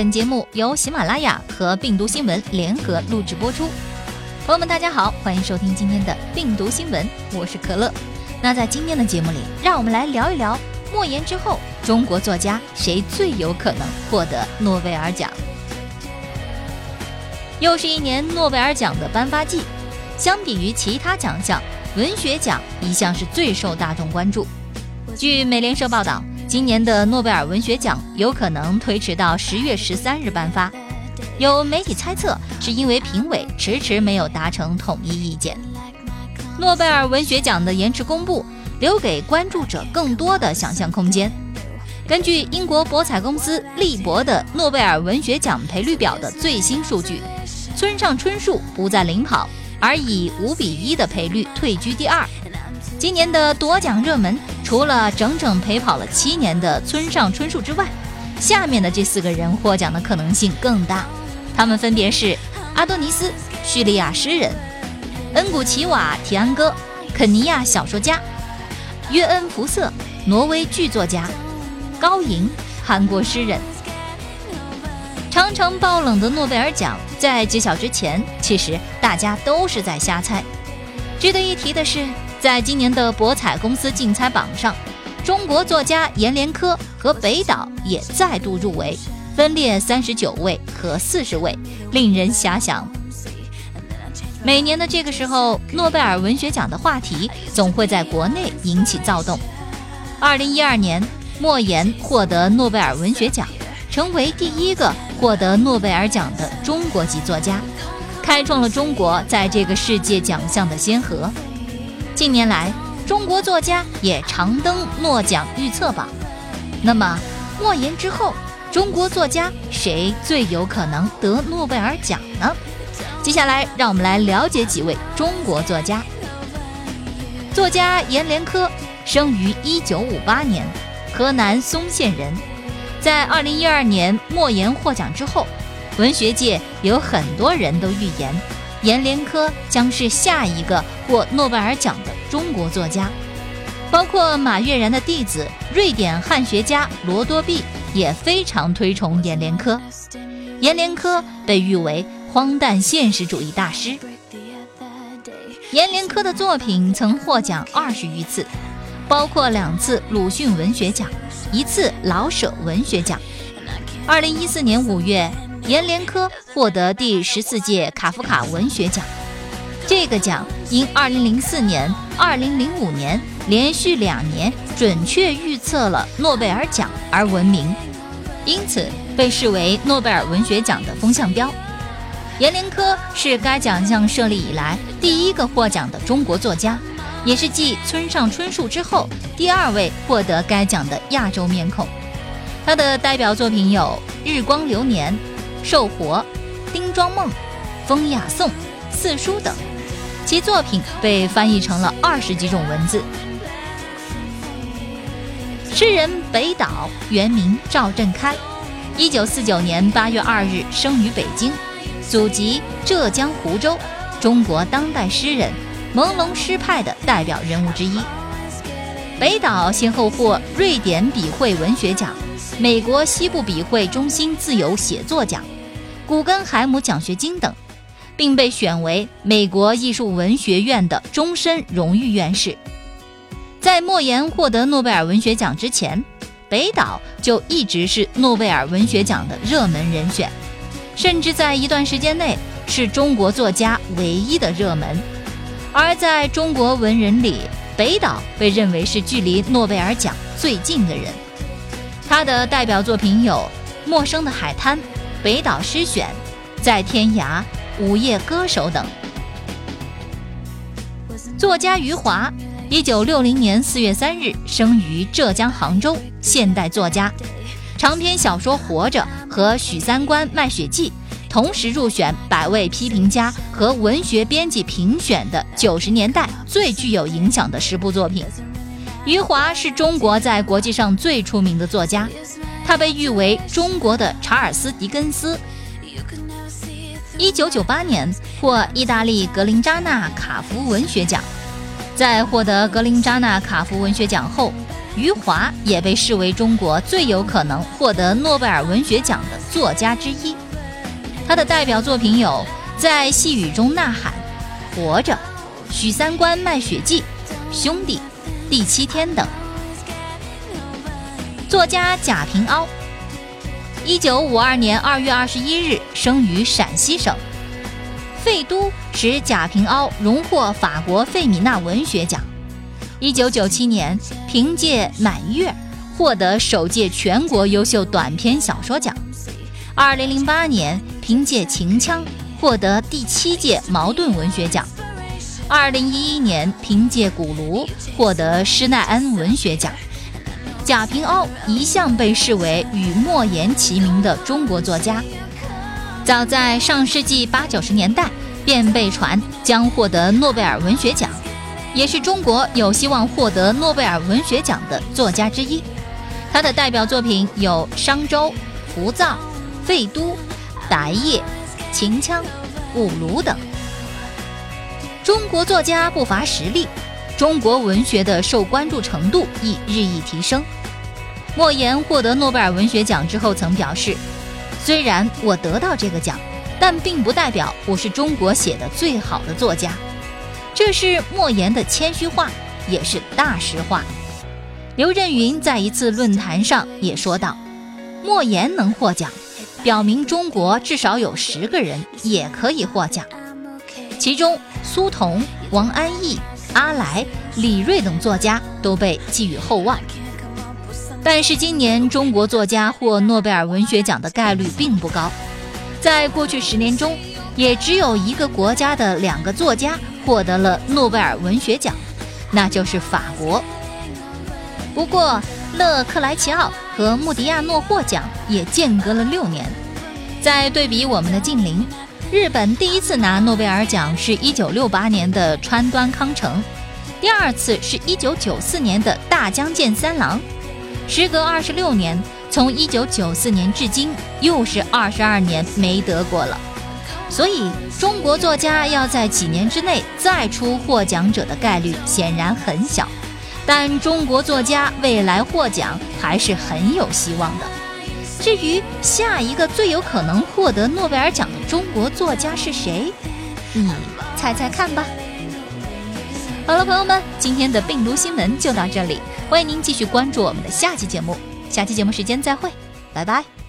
本节目由喜马拉雅和病毒新闻联合录制播出。朋友们，大家好，欢迎收听今天的病毒新闻，我是可乐。那在今天的节目里，让我们来聊一聊莫言之后，中国作家谁最有可能获得诺贝尔奖？又是一年诺贝尔奖的颁发季，相比于其他奖项，文学奖一向是最受大众关注。据美联社报道。今年的诺贝尔文学奖有可能推迟到十月十三日颁发，有媒体猜测是因为评委迟迟没有达成统一意见。诺贝尔文学奖的延迟公布，留给关注者更多的想象空间。根据英国博彩公司利博的诺贝尔文学奖赔率表的最新数据，村上春树不再领跑，而以五比一的赔率退居第二。今年的夺奖热门。除了整整陪跑了七年的村上春树之外，下面的这四个人获奖的可能性更大。他们分别是阿多尼斯，叙利亚诗人；恩古齐瓦提安哥，肯尼亚小说家；约恩福瑟，挪威剧作家；高莹，韩国诗人。常常爆冷的诺贝尔奖，在揭晓之前，其实大家都是在瞎猜。值得一提的是。在今年的博彩公司竞猜榜上，中国作家阎连科和北岛也再度入围，分列三十九位和四十位，令人遐想。每年的这个时候，诺贝尔文学奖的话题总会在国内引起躁动。二零一二年，莫言获得诺贝尔文学奖，成为第一个获得诺贝尔奖的中国籍作家，开创了中国在这个世界奖项的先河。近年来，中国作家也常登诺奖预测榜。那么，莫言之后，中国作家谁最有可能得诺贝尔奖呢？接下来，让我们来了解几位中国作家。作家阎连科生于一九五八年，河南嵩县人。在二零一二年莫言获奖之后，文学界有很多人都预言。阎连科将是下一个获诺贝尔奖的中国作家，包括马悦然的弟子瑞典汉学家罗多弼也非常推崇阎连科。阎连科被誉为荒诞现实主义大师。阎连科的作品曾获奖二十余次，包括两次鲁迅文学奖，一次老舍文学奖。二零一四年五月。阎连科获得第十四届卡夫卡文学奖，这个奖因2004年、2005年连续两年准确预测了诺贝尔奖而闻名，因此被视为诺贝尔文学奖的风向标。阎连科是该奖项设立以来第一个获奖的中国作家，也是继村上春树之后第二位获得该奖的亚洲面孔。他的代表作品有《日光流年》。寿活、丁庄梦、风雅颂、四书等，其作品被翻译成了二十几种文字。诗人北岛，原名赵振开，一九四九年八月二日生于北京，祖籍浙江湖州，中国当代诗人、朦胧诗派的代表人物之一。北岛先后获瑞典笔会文学奖。美国西部笔会中心自由写作奖、古根海姆奖学金等，并被选为美国艺术文学院的终身荣誉院士。在莫言获得诺贝尔文学奖之前，北岛就一直是诺贝尔文学奖的热门人选，甚至在一段时间内是中国作家唯一的热门。而在中国文人里，北岛被认为是距离诺贝尔奖最近的人。他的代表作品有《陌生的海滩》《北岛诗选》《在天涯》《午夜歌手》等。作家余华，一九六零年四月三日生于浙江杭州，现代作家，长篇小说《活着》和《许三观卖血记》同时入选百位批评家和文学编辑评选的九十年代最具有影响的十部作品。余华是中国在国际上最出名的作家，他被誉为中国的查尔斯·狄更斯。一九九八年获意大利格林扎纳卡夫文学奖，在获得格林扎纳卡夫文学奖后，余华也被视为中国最有可能获得诺贝尔文学奖的作家之一。他的代表作品有《在细雨中呐喊》《活着》《许三观卖血记》《兄弟》《第七天》等。作家贾平凹，一九五二年二月二十一日生于陕西省。费都使贾平凹荣获法国费米纳文学奖。一九九七年，凭借《满月》获得首届全国优秀短篇小说奖。二零零八年，凭借《秦腔》获得第七届茅盾文学奖。二零一一年，凭借《古炉》获得施耐庵文学奖。贾平凹一向被视为与莫言齐名的中国作家。早在上世纪八九十年代，便被传将获得诺贝尔文学奖，也是中国有希望获得诺贝尔文学奖的作家之一。他的代表作品有《商周》《浮躁》《废都》《白夜》《秦腔》《五炉》等。中国作家不乏实力，中国文学的受关注程度亦日益提升。莫言获得诺贝尔文学奖之后曾表示。虽然我得到这个奖，但并不代表我是中国写的最好的作家。这是莫言的谦虚话，也是大实话。刘震云在一次论坛上也说道：“莫言能获奖，表明中国至少有十个人也可以获奖。其中，苏童、王安忆、阿来、李锐等作家都被寄予厚望。”但是今年中国作家获诺贝尔文学奖的概率并不高，在过去十年中，也只有一个国家的两个作家获得了诺贝尔文学奖，那就是法国。不过，勒克莱齐奥和穆迪亚诺获奖也间隔了六年。再对比我们的近邻，日本第一次拿诺贝尔奖是一九六八年的川端康成，第二次是一九九四年的大江健三郎。时隔二十六年，从一九九四年至今，又是二十二年没得过了。所以，中国作家要在几年之内再出获奖者的概率显然很小。但中国作家未来获奖还是很有希望的。至于下一个最有可能获得诺贝尔奖的中国作家是谁，你猜猜看吧。好了，朋友们，今天的病毒新闻就到这里。欢迎您继续关注我们的下期节目，下期节目时间再会，拜拜。